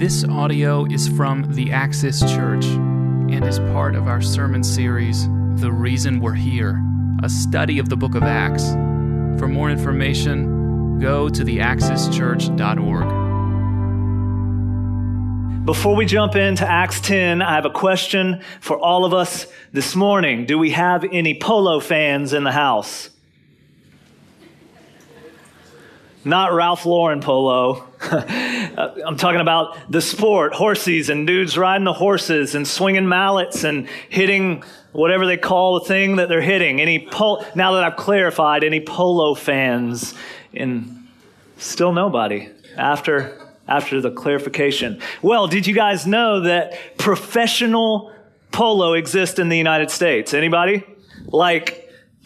This audio is from the Axis Church and is part of our sermon series, The Reason We're Here, a study of the book of Acts. For more information, go to theaxischurch.org. Before we jump into Acts 10, I have a question for all of us this morning. Do we have any polo fans in the house? Not Ralph Lauren polo. I'm talking about the sport, horses and dudes riding the horses and swinging mallets and hitting whatever they call the thing that they're hitting. Any pol- now that I've clarified, any polo fans in still nobody after after the clarification. Well, did you guys know that professional polo exists in the United States? Anybody? Like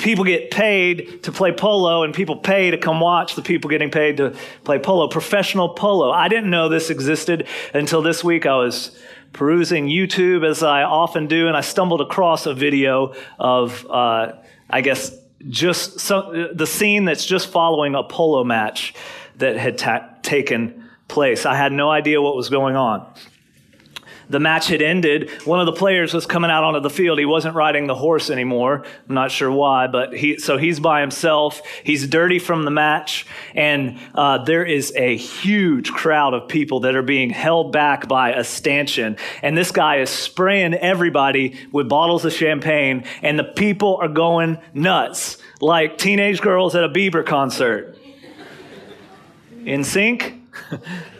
people get paid to play polo and people pay to come watch the people getting paid to play polo. Professional polo. I didn't know this existed until this week. I was perusing youtube as i often do and i stumbled across a video of uh, i guess just the scene that's just following a polo match that had ta- taken place. I had no idea what was going on the match had ended. One of the players was coming out onto the field. He wasn't riding the horse anymore. I'm not sure why, but he, so he's by himself. He's dirty from the match. And uh, there is a huge crowd of people that are being held back by a stanchion. And this guy is spraying everybody with bottles of champagne. And the people are going nuts, like teenage girls at a Bieber concert. NSYNC?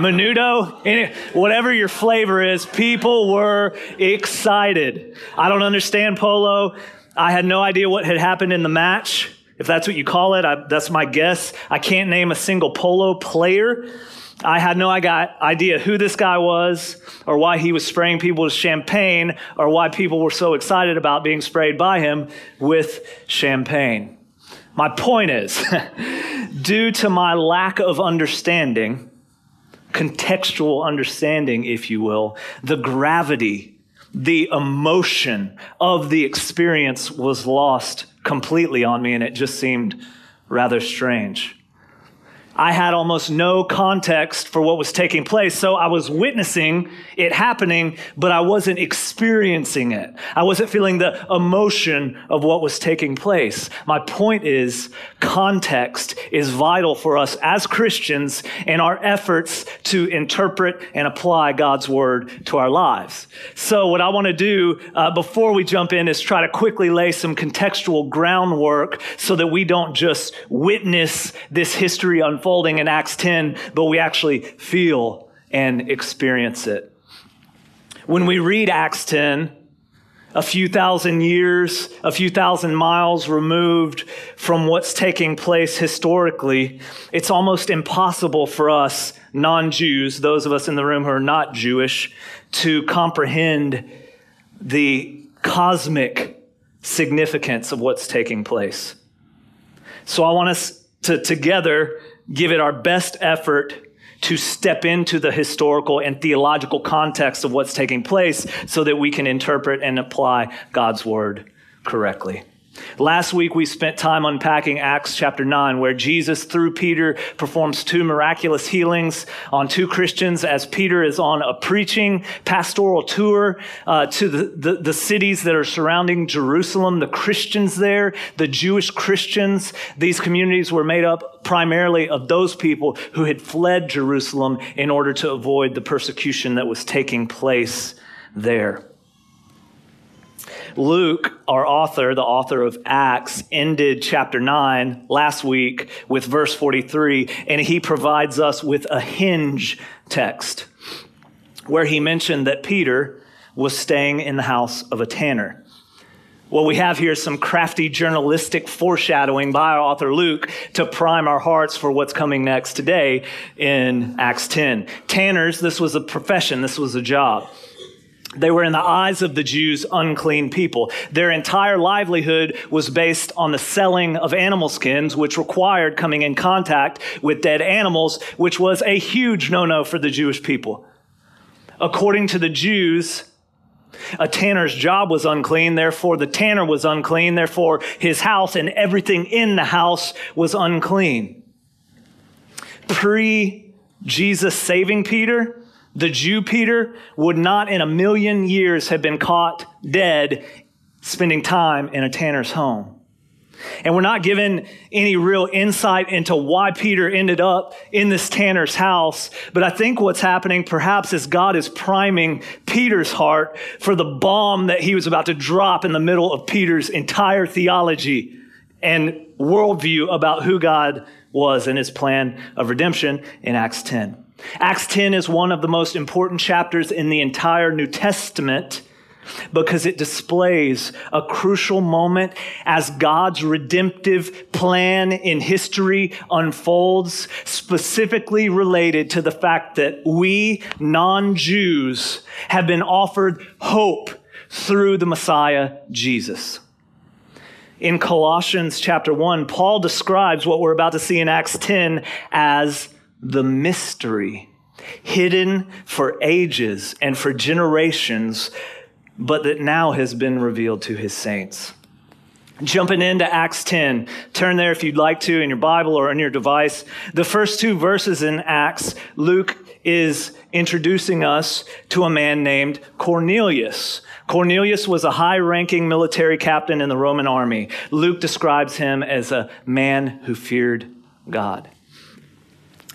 menudo, any, whatever your flavor is, people were excited. I don't understand polo. I had no idea what had happened in the match. If that's what you call it, I, that's my guess. I can't name a single polo player. I had no idea who this guy was or why he was spraying people with champagne or why people were so excited about being sprayed by him with champagne. My point is, due to my lack of understanding, contextual understanding, if you will, the gravity, the emotion of the experience was lost completely on me, and it just seemed rather strange. I had almost no context for what was taking place. So I was witnessing it happening, but I wasn't experiencing it. I wasn't feeling the emotion of what was taking place. My point is context is vital for us as Christians in our efforts to interpret and apply God's word to our lives. So what I want to do uh, before we jump in is try to quickly lay some contextual groundwork so that we don't just witness this history unfold unfolding in Acts 10, but we actually feel and experience it. When we read Acts 10, a few thousand years, a few thousand miles removed from what's taking place historically, it's almost impossible for us non Jews, those of us in the room who are not Jewish, to comprehend the cosmic significance of what's taking place. So I want us to together give it our best effort to step into the historical and theological context of what's taking place so that we can interpret and apply God's word correctly. Last week, we spent time unpacking Acts chapter 9, where Jesus, through Peter, performs two miraculous healings on two Christians as Peter is on a preaching pastoral tour uh, to the, the, the cities that are surrounding Jerusalem, the Christians there, the Jewish Christians. These communities were made up primarily of those people who had fled Jerusalem in order to avoid the persecution that was taking place there. Luke, our author, the author of Acts, ended chapter 9 last week with verse 43, and he provides us with a hinge text where he mentioned that Peter was staying in the house of a tanner. What we have here is some crafty journalistic foreshadowing by our author Luke to prime our hearts for what's coming next today in Acts 10. Tanners, this was a profession, this was a job. They were in the eyes of the Jews unclean people. Their entire livelihood was based on the selling of animal skins, which required coming in contact with dead animals, which was a huge no-no for the Jewish people. According to the Jews, a tanner's job was unclean, therefore the tanner was unclean, therefore his house and everything in the house was unclean. Pre Jesus saving Peter, the Jew Peter would not in a million years have been caught dead spending time in a tanner's home. And we're not given any real insight into why Peter ended up in this tanner's house. But I think what's happening perhaps is God is priming Peter's heart for the bomb that he was about to drop in the middle of Peter's entire theology and worldview about who God was and his plan of redemption in Acts 10. Acts 10 is one of the most important chapters in the entire New Testament because it displays a crucial moment as God's redemptive plan in history unfolds, specifically related to the fact that we non Jews have been offered hope through the Messiah, Jesus. In Colossians chapter 1, Paul describes what we're about to see in Acts 10 as the mystery, hidden for ages and for generations, but that now has been revealed to his saints. Jumping into Acts 10, turn there if you'd like to in your Bible or on your device. The first two verses in Acts, Luke is introducing us to a man named Cornelius. Cornelius was a high ranking military captain in the Roman army. Luke describes him as a man who feared God.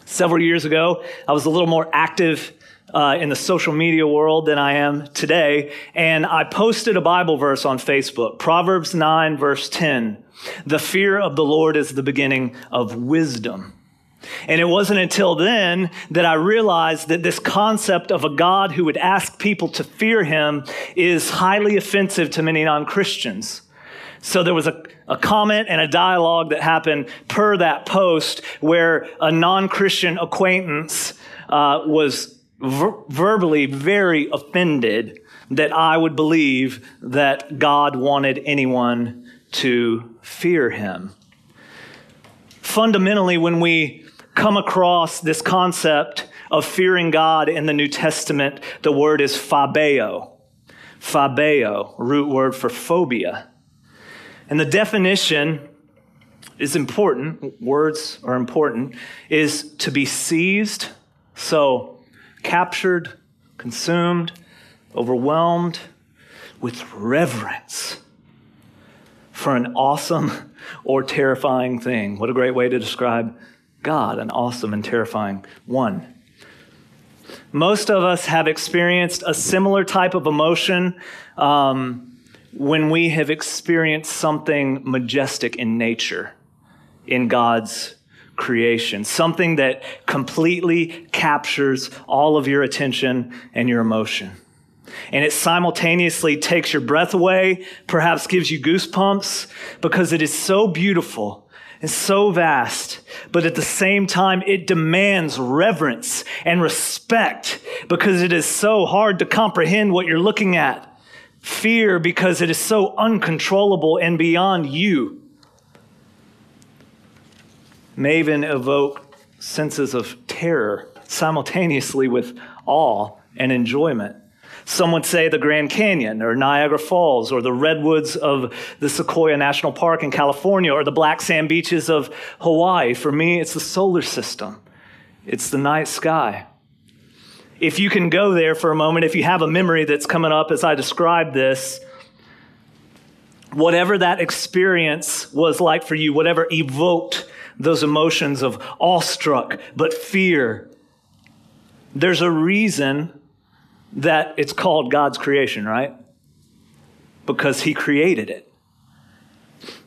Several years ago, I was a little more active uh, in the social media world than I am today, and I posted a Bible verse on Facebook Proverbs 9, verse 10. The fear of the Lord is the beginning of wisdom. And it wasn't until then that I realized that this concept of a God who would ask people to fear him is highly offensive to many non Christians. So there was a, a comment and a dialogue that happened per that post where a non Christian acquaintance uh, was ver- verbally very offended that I would believe that God wanted anyone to fear him. Fundamentally, when we come across this concept of fearing God in the New Testament, the word is phobeo. Phobeo, root word for phobia. And the definition is important, words are important, is to be seized, so captured, consumed, overwhelmed with reverence for an awesome or terrifying thing. What a great way to describe God, an awesome and terrifying one. Most of us have experienced a similar type of emotion. Um, when we have experienced something majestic in nature, in God's creation, something that completely captures all of your attention and your emotion. And it simultaneously takes your breath away, perhaps gives you goosebumps, because it is so beautiful and so vast, but at the same time, it demands reverence and respect because it is so hard to comprehend what you're looking at fear because it is so uncontrollable and beyond you. May even evoke senses of terror simultaneously with awe and enjoyment. Some would say the Grand Canyon or Niagara Falls or the redwoods of the Sequoia National Park in California or the black sand beaches of Hawaii. For me, it's the solar system, it's the night sky if you can go there for a moment, if you have a memory that's coming up as I describe this, whatever that experience was like for you, whatever evoked those emotions of awestruck, but fear, there's a reason that it's called God's creation, right? Because He created it.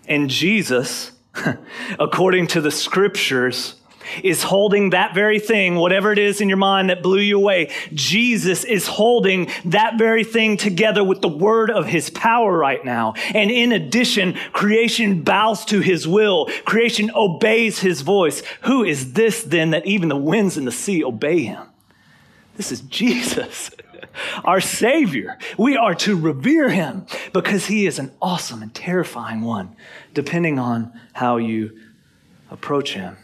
And Jesus, according to the scriptures, is holding that very thing, whatever it is in your mind that blew you away. Jesus is holding that very thing together with the word of his power right now. And in addition, creation bows to his will. Creation obeys his voice. Who is this then that even the winds and the sea obey him? This is Jesus, our Savior. We are to revere him because he is an awesome and terrifying one, depending on how you approach him.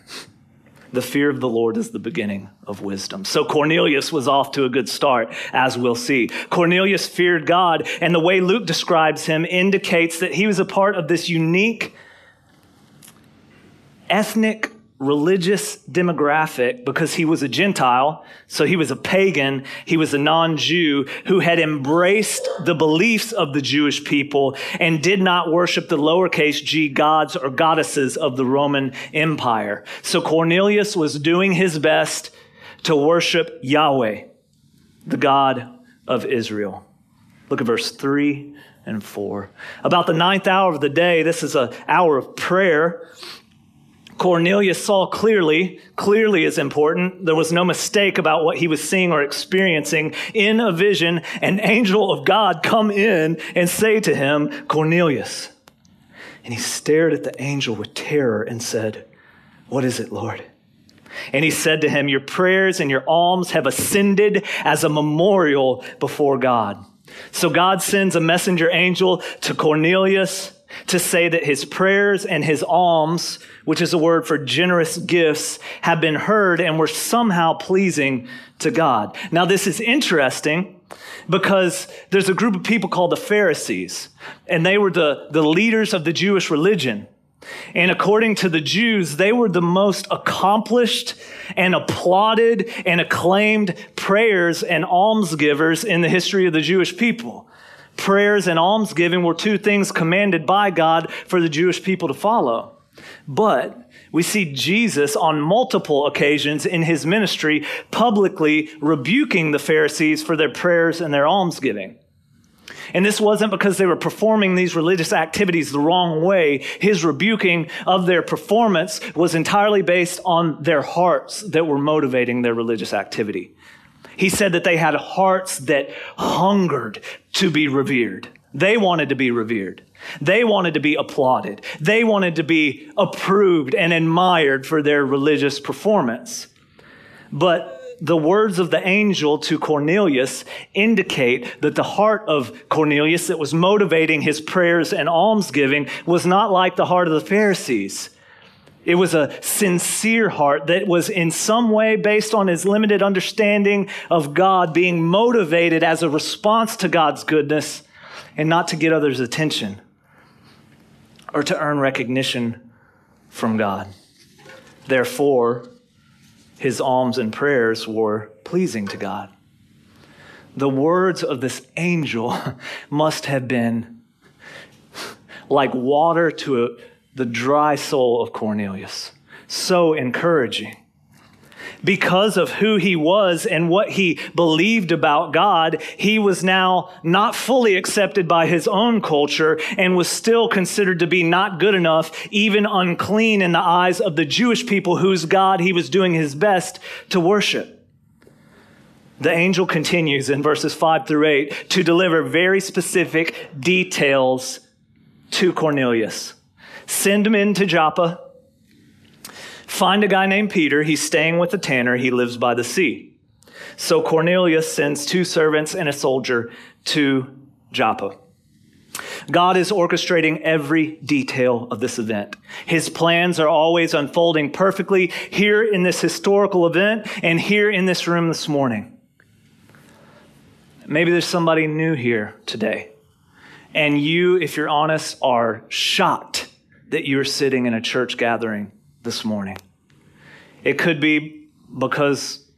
The fear of the Lord is the beginning of wisdom. So Cornelius was off to a good start, as we'll see. Cornelius feared God, and the way Luke describes him indicates that he was a part of this unique ethnic religious demographic because he was a Gentile, so he was a pagan, he was a non Jew who had embraced the beliefs of the Jewish people and did not worship the lowercase g gods or goddesses of the Roman Empire. So Cornelius was doing his best to worship Yahweh, the God of Israel. Look at verse 3 and 4. About the ninth hour of the day, this is an hour of prayer. Cornelius saw clearly, clearly is important. There was no mistake about what he was seeing or experiencing. In a vision, an angel of God come in and say to him, Cornelius. And he stared at the angel with terror and said, What is it, Lord? And he said to him, Your prayers and your alms have ascended as a memorial before God. So God sends a messenger angel to Cornelius to say that his prayers and his alms, which is a word for generous gifts, have been heard and were somehow pleasing to God. Now, this is interesting because there's a group of people called the Pharisees, and they were the, the leaders of the Jewish religion. And according to the Jews, they were the most accomplished and applauded and acclaimed prayers and almsgivers in the history of the Jewish people. Prayers and almsgiving were two things commanded by God for the Jewish people to follow. But we see Jesus on multiple occasions in his ministry publicly rebuking the Pharisees for their prayers and their almsgiving. And this wasn't because they were performing these religious activities the wrong way. His rebuking of their performance was entirely based on their hearts that were motivating their religious activity. He said that they had hearts that hungered to be revered. They wanted to be revered. They wanted to be applauded. They wanted to be approved and admired for their religious performance. But the words of the angel to Cornelius indicate that the heart of Cornelius that was motivating his prayers and almsgiving was not like the heart of the Pharisees. It was a sincere heart that was in some way based on his limited understanding of God being motivated as a response to God's goodness and not to get others' attention or to earn recognition from God. Therefore, his alms and prayers were pleasing to God. The words of this angel must have been like water to a, the dry soul of Cornelius. So encouraging because of who he was and what he believed about God, he was now not fully accepted by his own culture and was still considered to be not good enough, even unclean in the eyes of the Jewish people whose God he was doing his best to worship. The angel continues in verses 5 through 8 to deliver very specific details to Cornelius. Send him into Joppa Find a guy named Peter. He's staying with a tanner. He lives by the sea. So Cornelius sends two servants and a soldier to Joppa. God is orchestrating every detail of this event. His plans are always unfolding perfectly here in this historical event and here in this room this morning. Maybe there's somebody new here today. And you, if you're honest, are shocked that you're sitting in a church gathering this morning. It could be because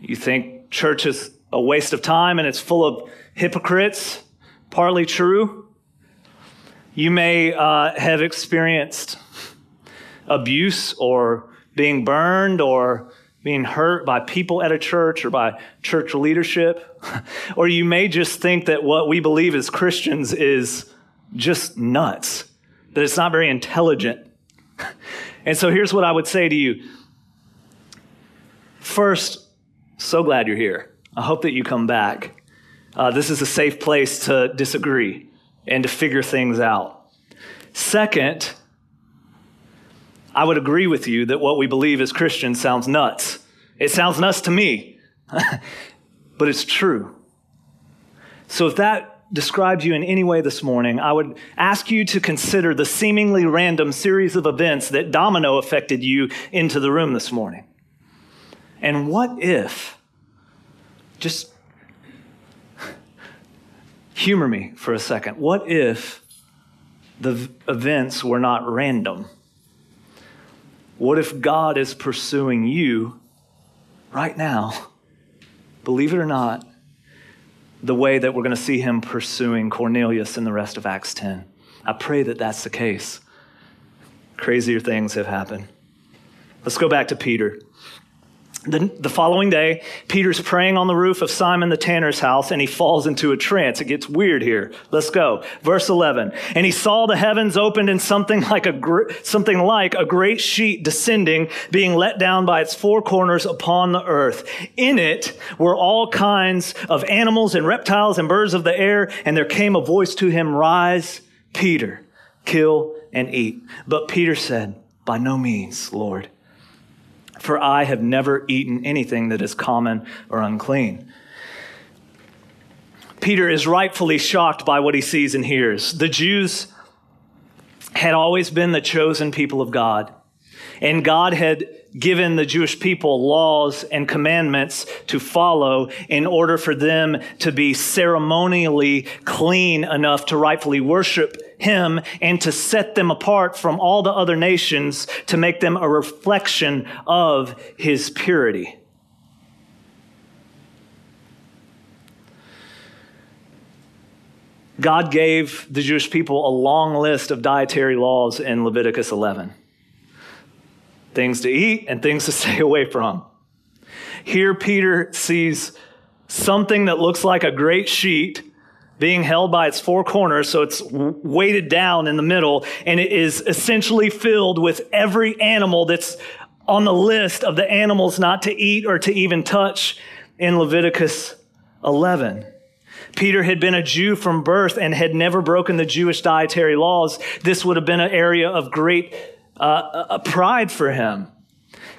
you think church is a waste of time and it's full of hypocrites, partly true. You may uh, have experienced abuse or being burned or being hurt by people at a church or by church leadership. or you may just think that what we believe as Christians is just nuts, that it's not very intelligent. And so here's what I would say to you. First, so glad you're here. I hope that you come back. Uh, this is a safe place to disagree and to figure things out. Second, I would agree with you that what we believe as Christians sounds nuts. It sounds nuts to me, but it's true. So if that described you in any way this morning, I would ask you to consider the seemingly random series of events that domino affected you into the room this morning. And what if, just humor me for a second, what if the events were not random? What if God is pursuing you right now? Believe it or not, the way that we're going to see him pursuing Cornelius in the rest of Acts 10. I pray that that's the case. Crazier things have happened. Let's go back to Peter. The, the, following day, Peter's praying on the roof of Simon the tanner's house and he falls into a trance. It gets weird here. Let's go. Verse 11. And he saw the heavens opened and something like a, gr- something like a great sheet descending, being let down by its four corners upon the earth. In it were all kinds of animals and reptiles and birds of the air. And there came a voice to him, rise, Peter, kill and eat. But Peter said, by no means, Lord for I have never eaten anything that is common or unclean. Peter is rightfully shocked by what he sees and hears. The Jews had always been the chosen people of God, and God had given the Jewish people laws and commandments to follow in order for them to be ceremonially clean enough to rightfully worship him and to set them apart from all the other nations to make them a reflection of his purity. God gave the Jewish people a long list of dietary laws in Leviticus 11 things to eat and things to stay away from. Here, Peter sees something that looks like a great sheet being held by its four corners, so it's weighted down in the middle, and it is essentially filled with every animal that's on the list of the animals not to eat or to even touch in Leviticus 11. Peter had been a Jew from birth and had never broken the Jewish dietary laws. This would have been an area of great uh, pride for him.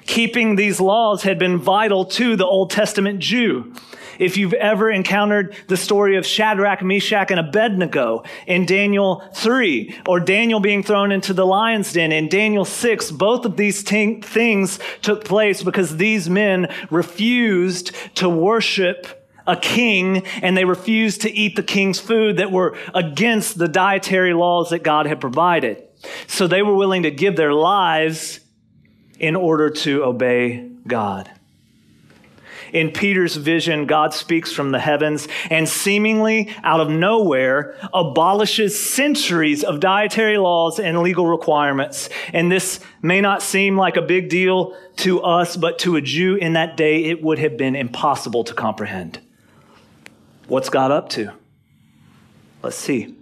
Keeping these laws had been vital to the Old Testament Jew. If you've ever encountered the story of Shadrach, Meshach, and Abednego in Daniel 3, or Daniel being thrown into the lion's den in Daniel 6, both of these t- things took place because these men refused to worship a king and they refused to eat the king's food that were against the dietary laws that God had provided. So they were willing to give their lives in order to obey God. In Peter's vision, God speaks from the heavens and seemingly out of nowhere abolishes centuries of dietary laws and legal requirements. And this may not seem like a big deal to us, but to a Jew in that day, it would have been impossible to comprehend. What's God up to? Let's see.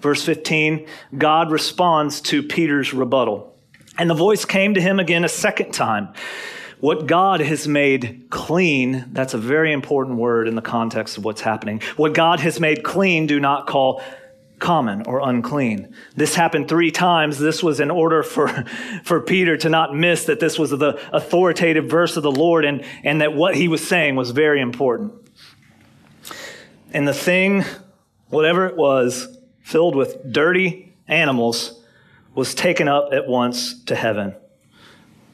Verse 15 God responds to Peter's rebuttal. And the voice came to him again a second time. What God has made clean, that's a very important word in the context of what's happening. What God has made clean, do not call common or unclean. This happened three times. This was in order for, for Peter to not miss that this was the authoritative verse of the Lord and, and that what he was saying was very important. And the thing, whatever it was, filled with dirty animals, was taken up at once to heaven.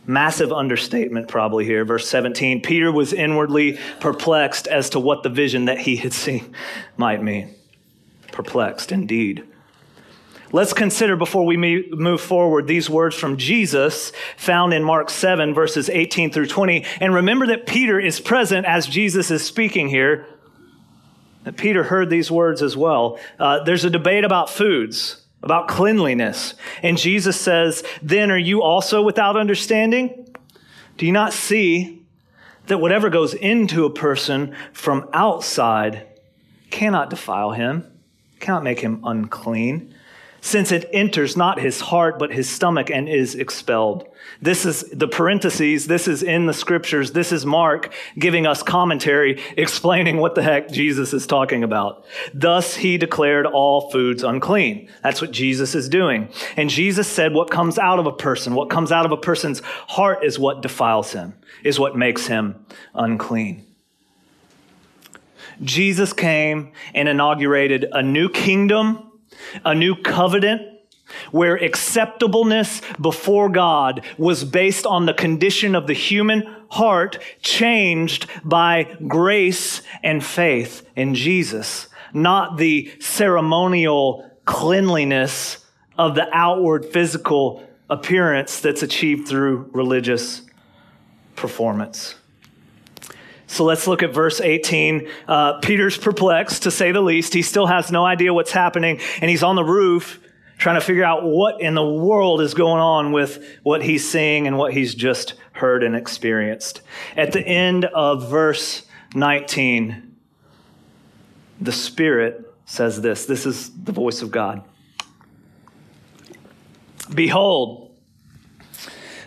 Massive understatement, probably here. Verse 17 Peter was inwardly perplexed as to what the vision that he had seen might mean. Perplexed indeed. Let's consider before we move forward these words from Jesus found in Mark 7, verses 18 through 20. And remember that Peter is present as Jesus is speaking here. That Peter heard these words as well. Uh, there's a debate about foods about cleanliness. And Jesus says, Then are you also without understanding? Do you not see that whatever goes into a person from outside cannot defile him, cannot make him unclean? Since it enters not his heart, but his stomach and is expelled. This is the parentheses. This is in the scriptures. This is Mark giving us commentary explaining what the heck Jesus is talking about. Thus he declared all foods unclean. That's what Jesus is doing. And Jesus said what comes out of a person, what comes out of a person's heart is what defiles him, is what makes him unclean. Jesus came and inaugurated a new kingdom a new covenant where acceptableness before God was based on the condition of the human heart changed by grace and faith in Jesus, not the ceremonial cleanliness of the outward physical appearance that's achieved through religious performance. So let's look at verse 18. Uh, Peter's perplexed, to say the least. He still has no idea what's happening, and he's on the roof trying to figure out what in the world is going on with what he's seeing and what he's just heard and experienced. At the end of verse 19, the Spirit says this this is the voice of God. Behold,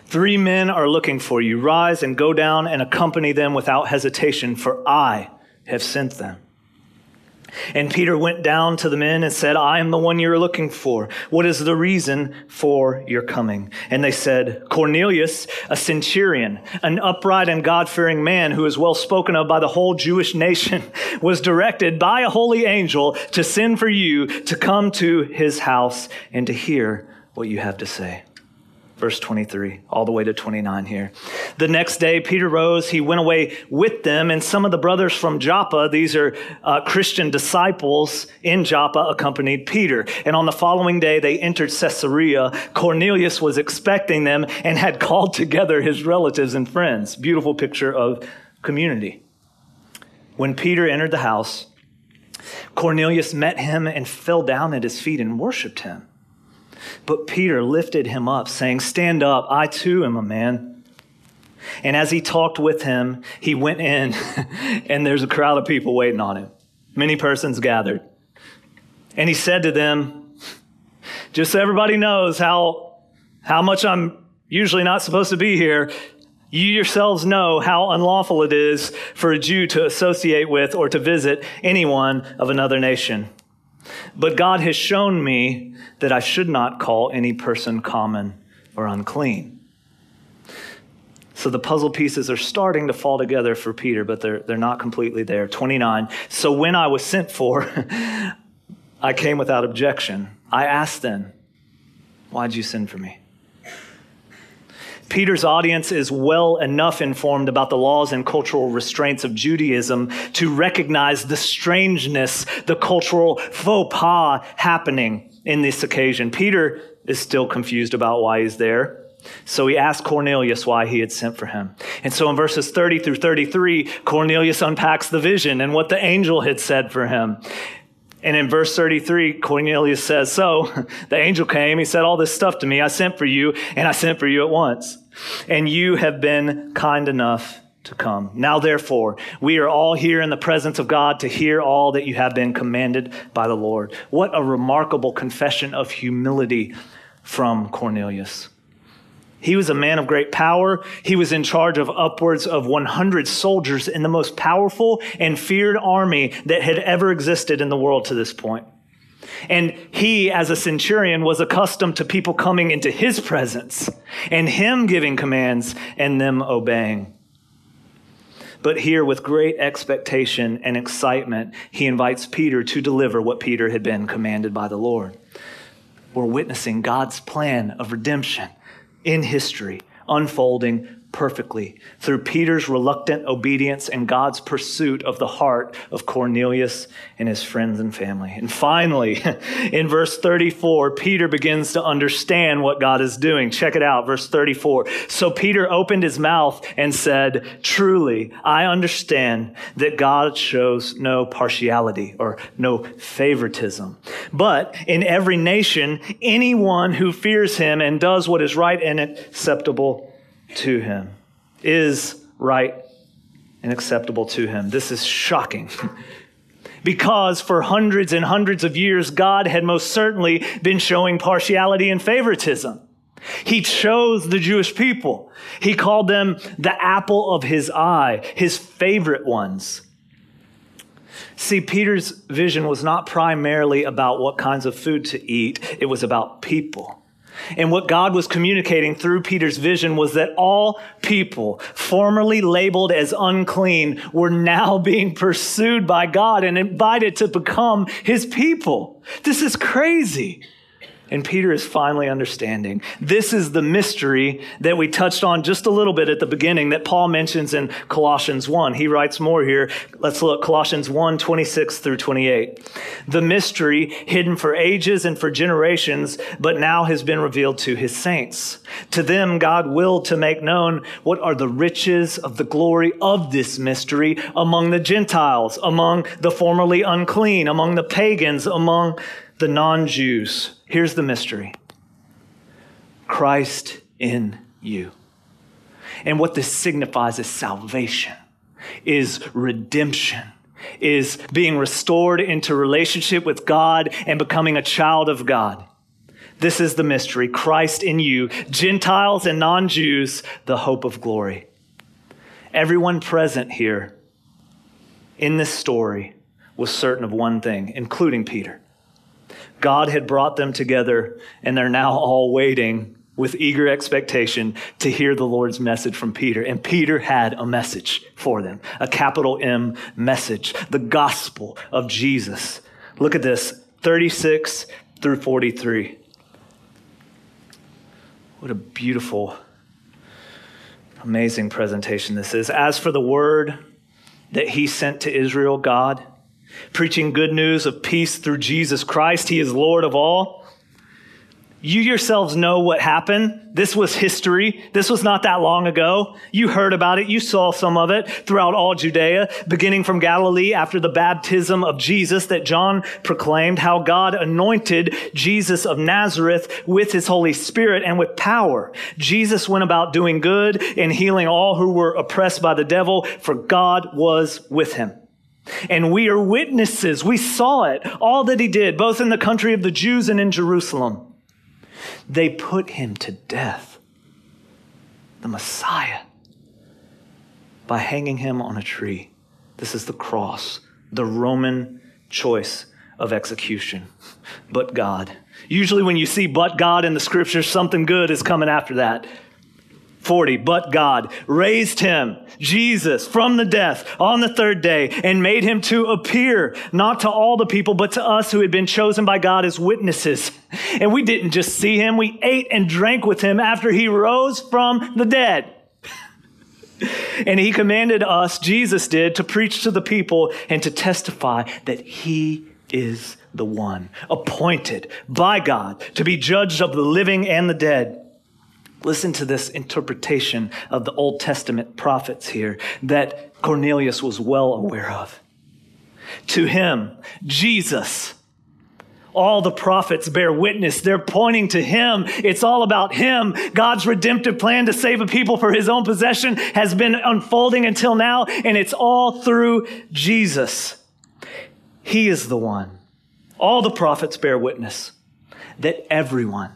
Three men are looking for you. Rise and go down and accompany them without hesitation, for I have sent them. And Peter went down to the men and said, I am the one you're looking for. What is the reason for your coming? And they said, Cornelius, a centurion, an upright and God fearing man who is well spoken of by the whole Jewish nation, was directed by a holy angel to send for you to come to his house and to hear what you have to say verse 23, all the way to 29 here. The next day, Peter rose. He went away with them, and some of the brothers from Joppa, these are uh, Christian disciples in Joppa, accompanied Peter. And on the following day, they entered Caesarea. Cornelius was expecting them and had called together his relatives and friends. Beautiful picture of community. When Peter entered the house, Cornelius met him and fell down at his feet and worshiped him. But Peter lifted him up, saying, Stand up, I too am a man. And as he talked with him, he went in, and there's a crowd of people waiting on him. Many persons gathered. And he said to them, Just so everybody knows how, how much I'm usually not supposed to be here, you yourselves know how unlawful it is for a Jew to associate with or to visit anyone of another nation. But God has shown me that I should not call any person common or unclean. So the puzzle pieces are starting to fall together for Peter, but they're, they're not completely there. 29. So when I was sent for, I came without objection. I asked then, Why'd you send for me? Peter's audience is well enough informed about the laws and cultural restraints of Judaism to recognize the strangeness, the cultural faux pas happening in this occasion. Peter is still confused about why he's there. So he asked Cornelius why he had sent for him. And so in verses 30 through 33, Cornelius unpacks the vision and what the angel had said for him. And in verse 33, Cornelius says, So the angel came, he said all this stuff to me. I sent for you, and I sent for you at once. And you have been kind enough to come. Now, therefore, we are all here in the presence of God to hear all that you have been commanded by the Lord. What a remarkable confession of humility from Cornelius. He was a man of great power. He was in charge of upwards of 100 soldiers in the most powerful and feared army that had ever existed in the world to this point. And he, as a centurion, was accustomed to people coming into his presence and him giving commands and them obeying. But here, with great expectation and excitement, he invites Peter to deliver what Peter had been commanded by the Lord. We're witnessing God's plan of redemption in history unfolding perfectly through Peter's reluctant obedience and God's pursuit of the heart of Cornelius and his friends and family. And finally, in verse 34, Peter begins to understand what God is doing. Check it out, verse 34. So Peter opened his mouth and said, Truly, I understand that God shows no partiality or no favoritism. But in every nation, anyone who fears him and does what is right and acceptable to him, is right and acceptable to him. This is shocking. because for hundreds and hundreds of years, God had most certainly been showing partiality and favoritism. He chose the Jewish people. He called them the apple of his eye, his favorite ones. See, Peter's vision was not primarily about what kinds of food to eat, it was about people. And what God was communicating through Peter's vision was that all people formerly labeled as unclean were now being pursued by God and invited to become his people. This is crazy. And Peter is finally understanding. This is the mystery that we touched on just a little bit at the beginning that Paul mentions in Colossians 1. He writes more here. Let's look Colossians 1 26 through 28. The mystery hidden for ages and for generations, but now has been revealed to his saints. To them, God willed to make known what are the riches of the glory of this mystery among the Gentiles, among the formerly unclean, among the pagans, among the non Jews. Here's the mystery Christ in you. And what this signifies is salvation, is redemption, is being restored into relationship with God and becoming a child of God. This is the mystery Christ in you, Gentiles and non Jews, the hope of glory. Everyone present here in this story was certain of one thing, including Peter God had brought them together, and they're now all waiting with eager expectation to hear the Lord's message from Peter. And Peter had a message for them, a capital M message, the gospel of Jesus. Look at this 36 through 43. What a beautiful, amazing presentation this is. As for the word that he sent to Israel, God, preaching good news of peace through Jesus Christ. He is Lord of all. You yourselves know what happened. This was history. This was not that long ago. You heard about it. You saw some of it throughout all Judea, beginning from Galilee after the baptism of Jesus that John proclaimed, how God anointed Jesus of Nazareth with his Holy Spirit and with power. Jesus went about doing good and healing all who were oppressed by the devil, for God was with him. And we are witnesses. We saw it, all that he did, both in the country of the Jews and in Jerusalem. They put him to death, the Messiah, by hanging him on a tree. This is the cross, the Roman choice of execution. But God. Usually, when you see but God in the scriptures, something good is coming after that. 40. But God raised him, Jesus, from the death on the third day and made him to appear, not to all the people, but to us who had been chosen by God as witnesses. And we didn't just see him, we ate and drank with him after he rose from the dead. and he commanded us, Jesus did, to preach to the people and to testify that he is the one appointed by God to be judged of the living and the dead. Listen to this interpretation of the Old Testament prophets here that Cornelius was well aware of. To him, Jesus, all the prophets bear witness. They're pointing to him. It's all about him. God's redemptive plan to save a people for his own possession has been unfolding until now, and it's all through Jesus. He is the one. All the prophets bear witness that everyone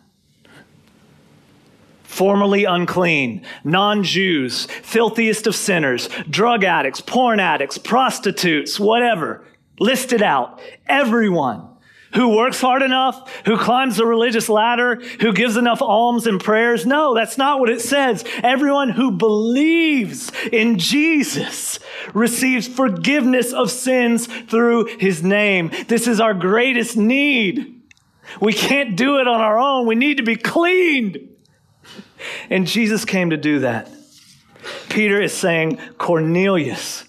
formerly unclean, non Jews, filthiest of sinners, drug addicts, porn addicts, prostitutes, whatever. Listed out. Everyone who works hard enough, who climbs the religious ladder, who gives enough alms and prayers. No, that's not what it says. Everyone who believes in Jesus receives forgiveness of sins through his name. This is our greatest need. We can't do it on our own. We need to be cleaned. And Jesus came to do that. Peter is saying, Cornelius,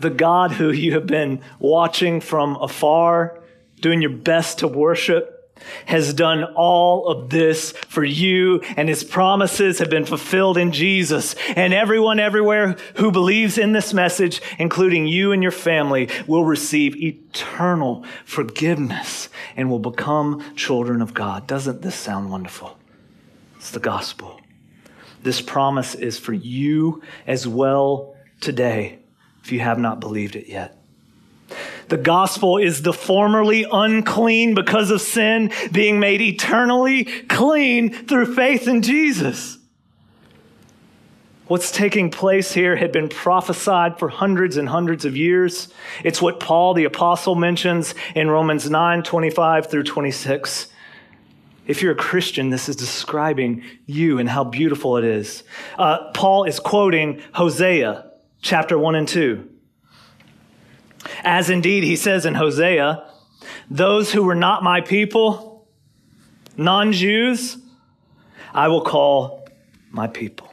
the God who you have been watching from afar, doing your best to worship, has done all of this for you, and his promises have been fulfilled in Jesus. And everyone everywhere who believes in this message, including you and your family, will receive eternal forgiveness and will become children of God. Doesn't this sound wonderful? It's the gospel. This promise is for you as well today if you have not believed it yet. The gospel is the formerly unclean because of sin being made eternally clean through faith in Jesus. What's taking place here had been prophesied for hundreds and hundreds of years. It's what Paul the apostle mentions in Romans 9 25 through 26. If you're a Christian, this is describing you and how beautiful it is. Uh, Paul is quoting Hosea chapter 1 and 2. As indeed he says in Hosea, those who were not my people, Non Jews, I will call my people.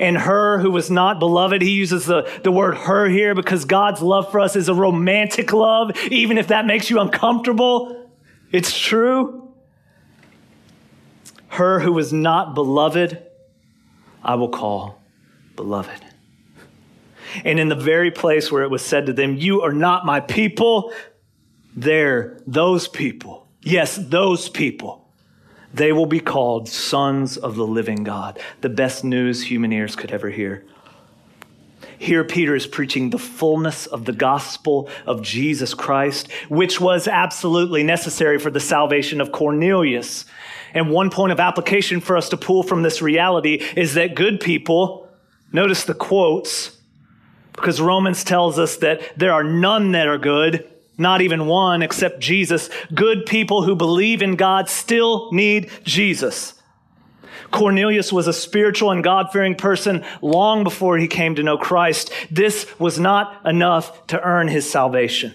And her who was not beloved, he uses the, the word her here because God's love for us is a romantic love, even if that makes you uncomfortable. It's true. Her who was not beloved, I will call beloved. And in the very place where it was said to them, You are not my people, there, those people, yes, those people they will be called sons of the living God, the best news human ears could ever hear. Here, Peter is preaching the fullness of the gospel of Jesus Christ, which was absolutely necessary for the salvation of Cornelius. And one point of application for us to pull from this reality is that good people, notice the quotes, because Romans tells us that there are none that are good, not even one except Jesus. Good people who believe in God still need Jesus. Cornelius was a spiritual and God fearing person long before he came to know Christ. This was not enough to earn his salvation.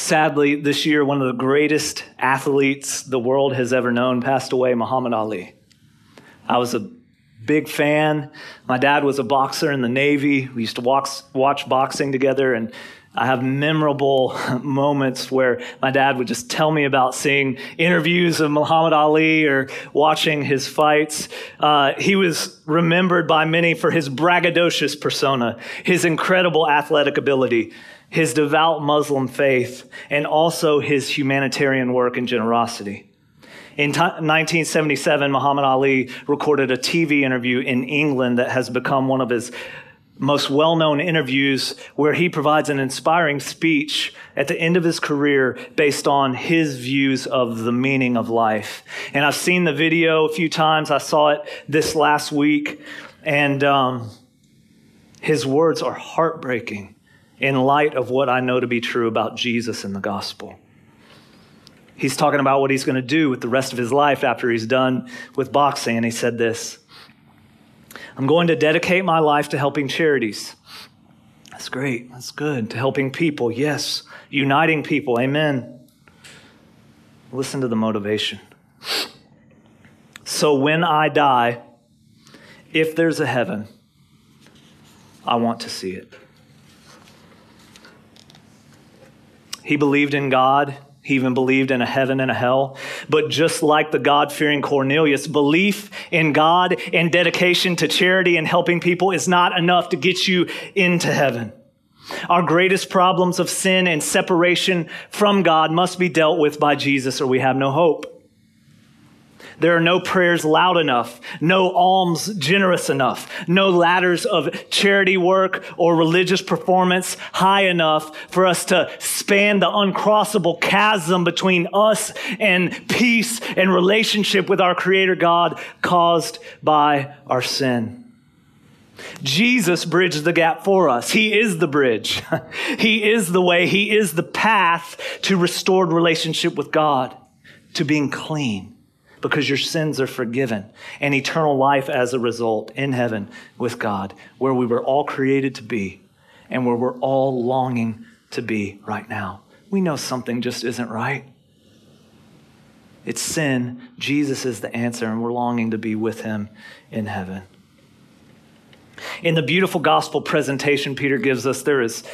Sadly, this year, one of the greatest athletes the world has ever known passed away, Muhammad Ali. I was a big fan. My dad was a boxer in the Navy. We used to watch, watch boxing together, and I have memorable moments where my dad would just tell me about seeing interviews of Muhammad Ali or watching his fights. Uh, he was remembered by many for his braggadocious persona, his incredible athletic ability, his devout Muslim faith, and also his humanitarian work and generosity. In t- 1977, Muhammad Ali recorded a TV interview in England that has become one of his most well known interviews where he provides an inspiring speech at the end of his career based on his views of the meaning of life. And I've seen the video a few times. I saw it this last week. And um, his words are heartbreaking in light of what I know to be true about Jesus and the gospel. He's talking about what he's going to do with the rest of his life after he's done with boxing. And he said this. I'm going to dedicate my life to helping charities. That's great. That's good. To helping people. Yes. Uniting people. Amen. Listen to the motivation. So when I die, if there's a heaven, I want to see it. He believed in God. He even believed in a heaven and a hell. But just like the God fearing Cornelius, belief in God and dedication to charity and helping people is not enough to get you into heaven. Our greatest problems of sin and separation from God must be dealt with by Jesus or we have no hope. There are no prayers loud enough, no alms generous enough, no ladders of charity work or religious performance high enough for us to span the uncrossable chasm between us and peace and relationship with our Creator God caused by our sin. Jesus bridged the gap for us. He is the bridge. he is the way. He is the path to restored relationship with God, to being clean because your sins are forgiven and eternal life as a result in heaven with God, where we were all created to be and where we're all longing to be right now. We know something just isn't right. It's sin. Jesus is the answer, and we're longing to be with him in heaven. In the beautiful gospel presentation Peter gives us, there is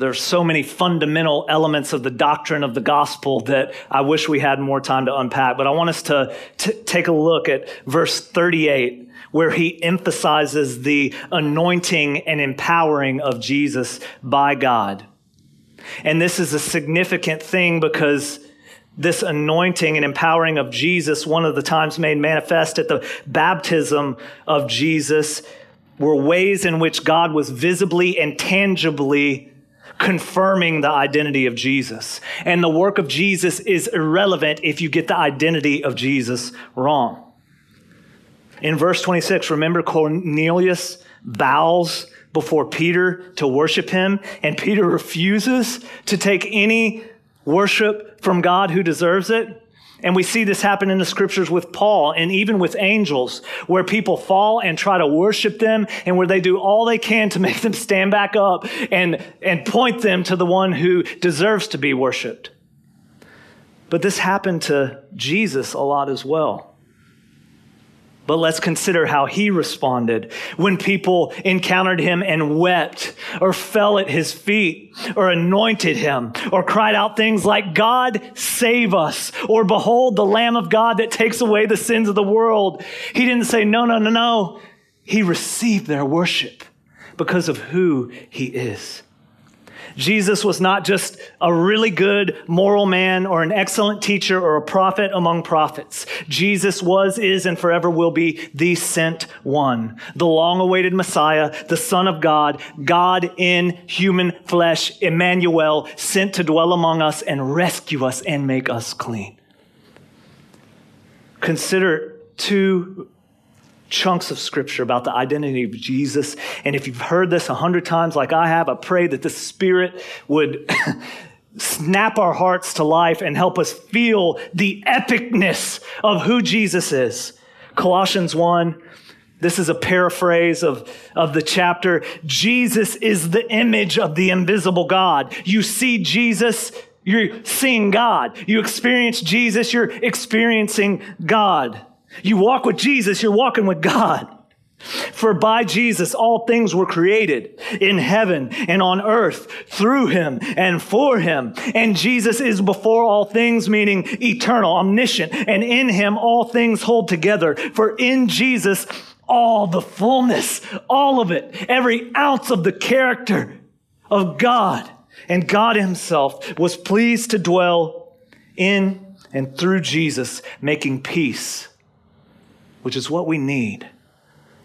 there's so many fundamental elements of the doctrine of the gospel that I wish we had more time to unpack. But I want us to t- take a look at verse 38, where he emphasizes the anointing and empowering of Jesus by God. And this is a significant thing because this anointing and empowering of Jesus, one of the times made manifest at the baptism of Jesus, were ways in which God was visibly and tangibly confirming the identity of Jesus. And the work of Jesus is irrelevant if you get the identity of Jesus wrong. In verse 26, remember Cornelius bows before Peter to worship him, and Peter refuses to take any worship from God who deserves it. And we see this happen in the scriptures with Paul and even with angels, where people fall and try to worship them and where they do all they can to make them stand back up and, and point them to the one who deserves to be worshiped. But this happened to Jesus a lot as well. But let's consider how he responded when people encountered him and wept, or fell at his feet, or anointed him, or cried out things like, God, save us, or behold the Lamb of God that takes away the sins of the world. He didn't say, no, no, no, no. He received their worship because of who he is. Jesus was not just a really good moral man or an excellent teacher or a prophet among prophets. Jesus was, is, and forever will be the sent one, the long awaited Messiah, the Son of God, God in human flesh, Emmanuel, sent to dwell among us and rescue us and make us clean. Consider two chunks of scripture about the identity of Jesus. And if you've heard this a hundred times like I have, I pray that the Spirit would snap our hearts to life and help us feel the epicness of who Jesus is. Colossians 1. This is a paraphrase of, of the chapter. Jesus is the image of the invisible God. You see Jesus, you're seeing God. You experience Jesus, you're experiencing God. You walk with Jesus, you're walking with God. For by Jesus all things were created in heaven and on earth through him and for him. And Jesus is before all things, meaning eternal, omniscient, and in him all things hold together. For in Jesus all the fullness, all of it, every ounce of the character of God and God himself was pleased to dwell in and through Jesus, making peace which is what we need.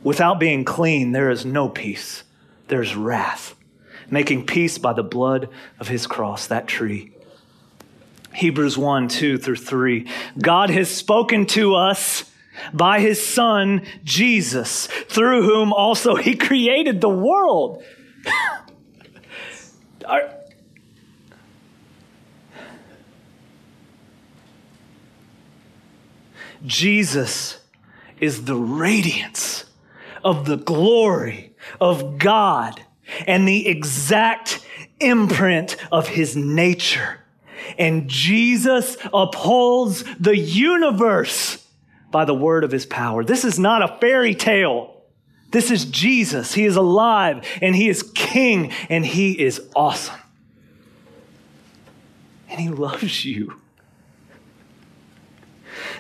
Without being clean, there is no peace. There's wrath. Making peace by the blood of his cross, that tree. Hebrews 1 2 through 3. God has spoken to us by his Son, Jesus, through whom also he created the world. Jesus is the radiance of the glory of God and the exact imprint of his nature. And Jesus upholds the universe by the word of his power. This is not a fairy tale. This is Jesus. He is alive and he is king and he is awesome. And he loves you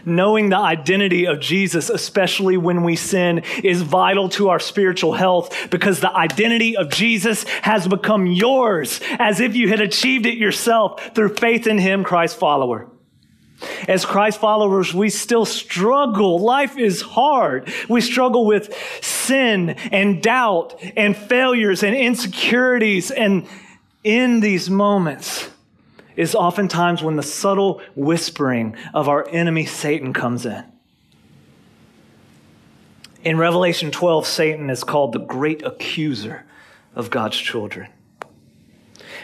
knowing the identity of Jesus, especially when we sin, is vital to our spiritual health because the identity of Jesus has become yours as if you had achieved it yourself through faith in Him, Christ follower. As Christ followers, we still struggle. Life is hard. We struggle with sin and doubt and failures and insecurities. And in these moments, is oftentimes when the subtle whispering of our enemy Satan comes in. In Revelation 12, Satan is called the great accuser of God's children.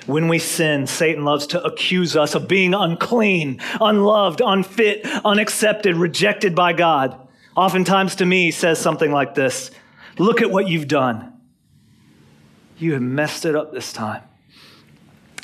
When we sin, Satan loves to accuse us of being unclean, unloved, unfit, unaccepted, rejected by God. Oftentimes to me, he says something like this Look at what you've done. You have messed it up this time.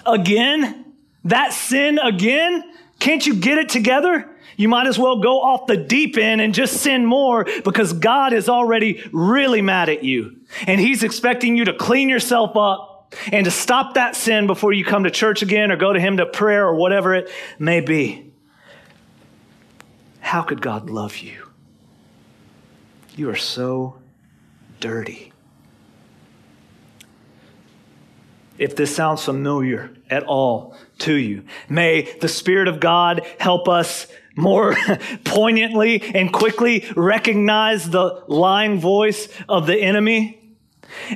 Again? That sin again? Can't you get it together? You might as well go off the deep end and just sin more because God is already really mad at you. And He's expecting you to clean yourself up and to stop that sin before you come to church again or go to Him to prayer or whatever it may be. How could God love you? You are so dirty. If this sounds familiar at all to you. May the Spirit of God help us more poignantly and quickly recognize the lying voice of the enemy.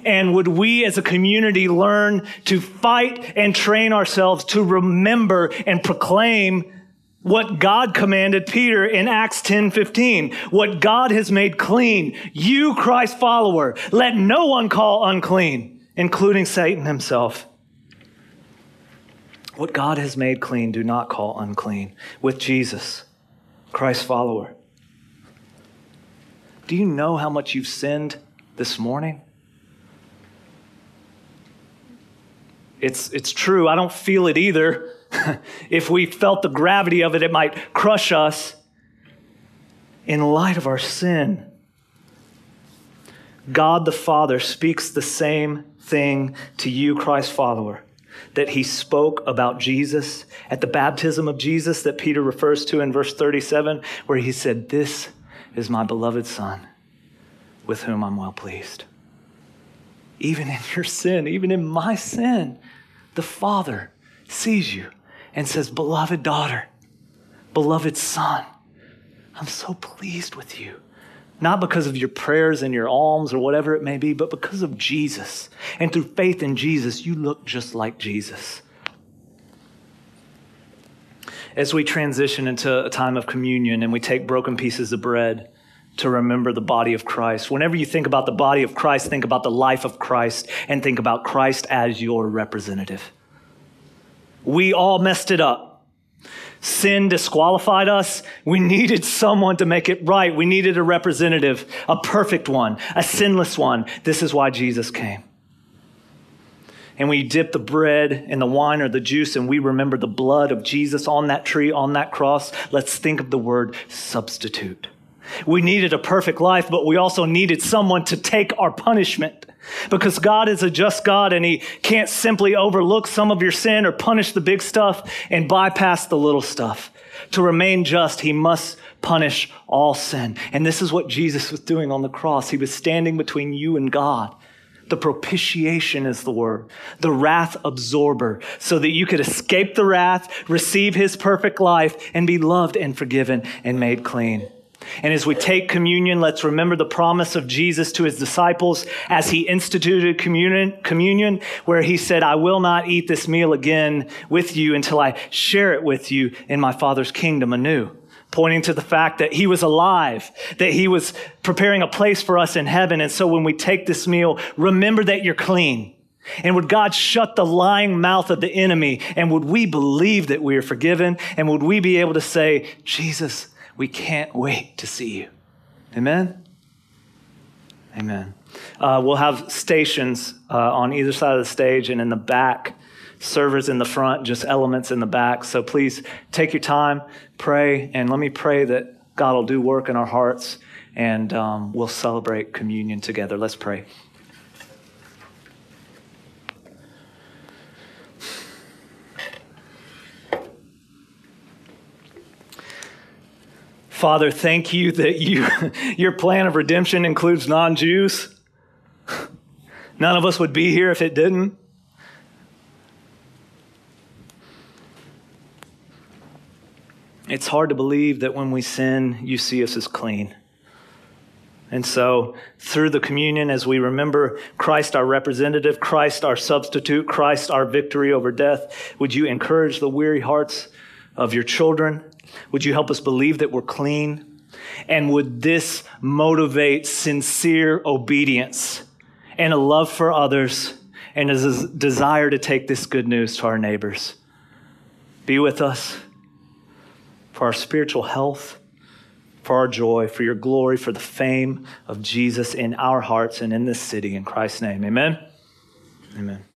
And would we as a community learn to fight and train ourselves to remember and proclaim what God commanded Peter in Acts 10 15. What God has made clean, you, Christ follower, let no one call unclean including Satan himself. What God has made clean, do not call unclean. With Jesus, Christ's follower. Do you know how much you've sinned this morning? It's, it's true. I don't feel it either. if we felt the gravity of it, it might crush us. In light of our sin, God the Father speaks the same thing to you, Christ follower, that he spoke about Jesus at the baptism of Jesus that Peter refers to in verse 37, where he said, This is my beloved Son, with whom I'm well pleased. Even in your sin, even in my sin, the Father sees you and says, Beloved daughter, beloved son, I'm so pleased with you. Not because of your prayers and your alms or whatever it may be, but because of Jesus. And through faith in Jesus, you look just like Jesus. As we transition into a time of communion and we take broken pieces of bread to remember the body of Christ, whenever you think about the body of Christ, think about the life of Christ and think about Christ as your representative. We all messed it up. Sin disqualified us. We needed someone to make it right. We needed a representative, a perfect one, a sinless one. This is why Jesus came. And we dip the bread in the wine or the juice and we remember the blood of Jesus on that tree, on that cross. Let's think of the word substitute. We needed a perfect life, but we also needed someone to take our punishment. Because God is a just God and He can't simply overlook some of your sin or punish the big stuff and bypass the little stuff. To remain just, He must punish all sin. And this is what Jesus was doing on the cross. He was standing between you and God. The propitiation is the word, the wrath absorber, so that you could escape the wrath, receive His perfect life, and be loved and forgiven and made clean. And as we take communion, let's remember the promise of Jesus to his disciples as he instituted communion, communion, where he said, I will not eat this meal again with you until I share it with you in my Father's kingdom anew. Pointing to the fact that he was alive, that he was preparing a place for us in heaven. And so when we take this meal, remember that you're clean. And would God shut the lying mouth of the enemy? And would we believe that we are forgiven? And would we be able to say, Jesus, we can't wait to see you. Amen? Amen. Uh, we'll have stations uh, on either side of the stage and in the back, servers in the front, just elements in the back. So please take your time, pray, and let me pray that God will do work in our hearts and um, we'll celebrate communion together. Let's pray. Father, thank you that you, your plan of redemption includes non Jews. None of us would be here if it didn't. It's hard to believe that when we sin, you see us as clean. And so, through the communion, as we remember Christ our representative, Christ our substitute, Christ our victory over death, would you encourage the weary hearts of your children? Would you help us believe that we're clean? And would this motivate sincere obedience and a love for others and a desire to take this good news to our neighbors? Be with us for our spiritual health, for our joy, for your glory, for the fame of Jesus in our hearts and in this city. In Christ's name, amen. Amen.